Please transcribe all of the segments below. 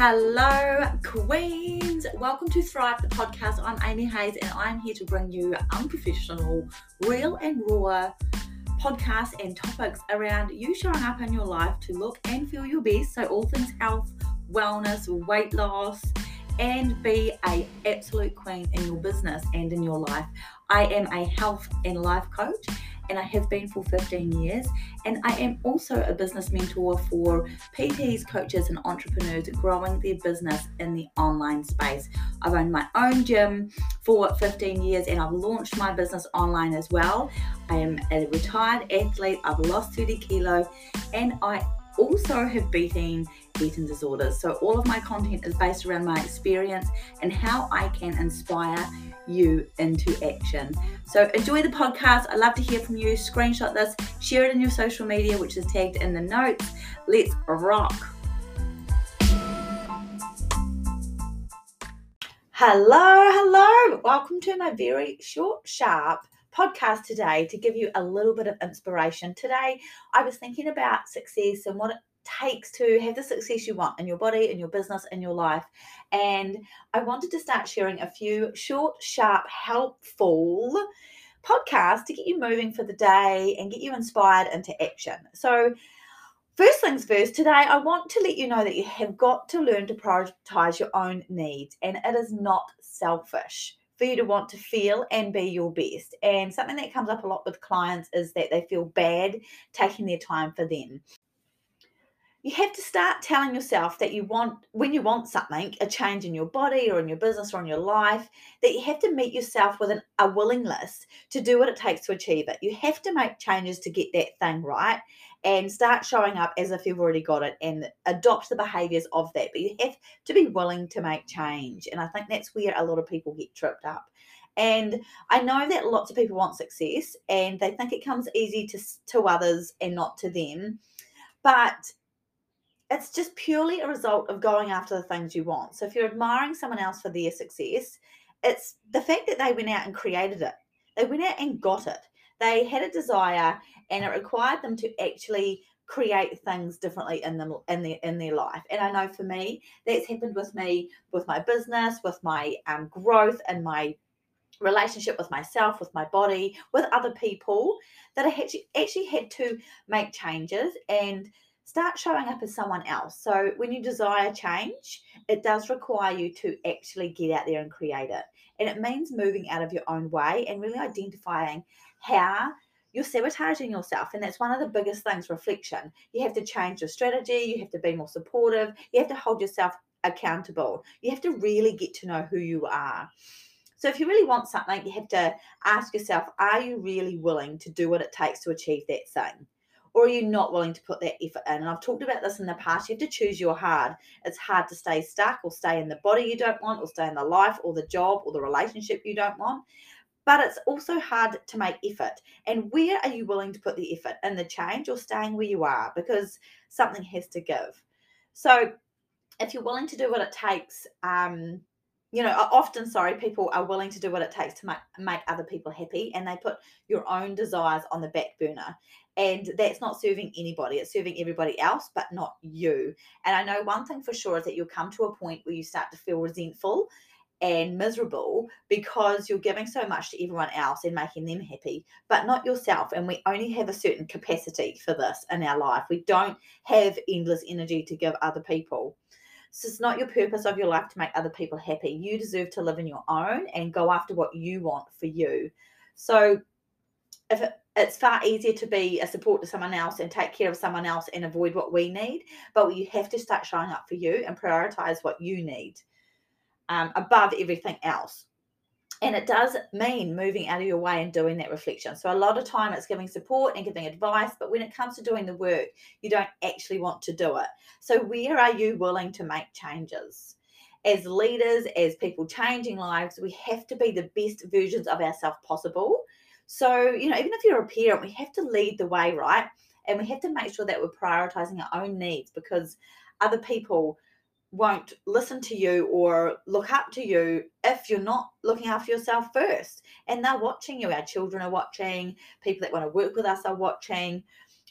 Hello, Queens. Welcome to Thrive the podcast. I'm Amy Hayes, and I'm here to bring you unprofessional, real, and raw podcasts and topics around you showing up in your life to look and feel your best. So, all things health, wellness, weight loss, and be a absolute queen in your business and in your life. I am a health and life coach and I have been for 15 years. And I am also a business mentor for PTs, coaches, and entrepreneurs growing their business in the online space. I've owned my own gym for 15 years and I've launched my business online as well. I am a retired athlete, I've lost 30 kilo, and I also have beaten eating disorders. So all of my content is based around my experience and how I can inspire you into action. So enjoy the podcast. I love to hear from you. Screenshot this, share it in your social media, which is tagged in the notes. Let's rock. Hello, hello. Welcome to my very short, sharp podcast today to give you a little bit of inspiration. Today, I was thinking about success and what it takes to have the success you want in your body, in your business, in your life. And I wanted to start sharing a few short, sharp, helpful podcasts to get you moving for the day and get you inspired into action. So, First things first, today I want to let you know that you have got to learn to prioritize your own needs, and it is not selfish for you to want to feel and be your best. And something that comes up a lot with clients is that they feel bad taking their time for them you have to start telling yourself that you want when you want something a change in your body or in your business or in your life that you have to meet yourself with an, a willingness to do what it takes to achieve it you have to make changes to get that thing right and start showing up as if you've already got it and adopt the behaviors of that but you have to be willing to make change and i think that's where a lot of people get tripped up and I know that lots of people want success and they think it comes easy to, to others and not to them. But it's just purely a result of going after the things you want. So if you're admiring someone else for their success, it's the fact that they went out and created it. They went out and got it. They had a desire and it required them to actually create things differently in them in their in their life. And I know for me, that's happened with me with my business, with my um, growth and my relationship with myself, with my body, with other people, that I actually actually had to make changes and start showing up as someone else. So when you desire change, it does require you to actually get out there and create it. And it means moving out of your own way and really identifying how you're sabotaging yourself. And that's one of the biggest things reflection. You have to change your strategy, you have to be more supportive, you have to hold yourself accountable. You have to really get to know who you are. So, if you really want something, you have to ask yourself are you really willing to do what it takes to achieve that thing? Or are you not willing to put that effort in? And I've talked about this in the past. You have to choose your hard. It's hard to stay stuck or stay in the body you don't want, or stay in the life or the job or the relationship you don't want. But it's also hard to make effort. And where are you willing to put the effort? In the change or staying where you are? Because something has to give. So if you're willing to do what it takes, um, you know, often, sorry, people are willing to do what it takes to make, make other people happy and they put your own desires on the back burner. And that's not serving anybody, it's serving everybody else, but not you. And I know one thing for sure is that you'll come to a point where you start to feel resentful and miserable because you're giving so much to everyone else and making them happy, but not yourself. And we only have a certain capacity for this in our life. We don't have endless energy to give other people. So it's not your purpose of your life to make other people happy. You deserve to live in your own and go after what you want for you. So if it, it's far easier to be a support to someone else and take care of someone else and avoid what we need, but you have to start showing up for you and prioritize what you need um, above everything else. And it does mean moving out of your way and doing that reflection. So, a lot of time it's giving support and giving advice, but when it comes to doing the work, you don't actually want to do it. So, where are you willing to make changes? As leaders, as people changing lives, we have to be the best versions of ourselves possible. So, you know, even if you're a parent, we have to lead the way, right? And we have to make sure that we're prioritizing our own needs because other people won't listen to you or look up to you if you're not looking after yourself first. And they're watching you. Our children are watching, people that want to work with us are watching.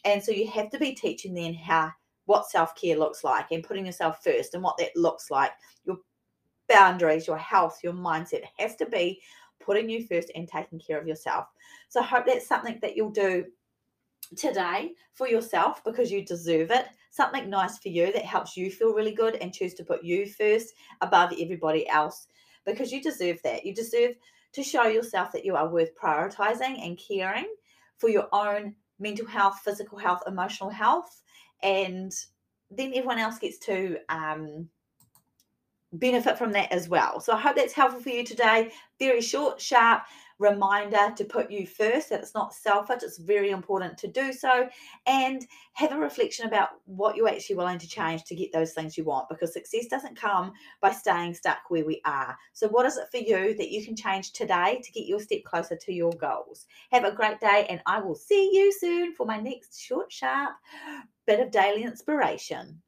And so you have to be teaching them how what self care looks like and putting yourself first and what that looks like. Your boundaries, your health, your mindset has to be putting you first and taking care of yourself. So I hope that's something that you'll do today for yourself because you deserve it. Something nice for you that helps you feel really good and choose to put you first above everybody else because you deserve that. You deserve to show yourself that you are worth prioritizing and caring for your own mental health, physical health, emotional health. And then everyone else gets to um, benefit from that as well. So I hope that's helpful for you today. Very short, sharp reminder to put you first, that it's not selfish. It's very important to do so. And have a reflection about what you're actually willing to change to get those things you want because success doesn't come by staying stuck where we are. So, what is it for you that you can change today to get your step closer to your goals? Have a great day, and I will see you soon for my next short, sharp bit of daily inspiration.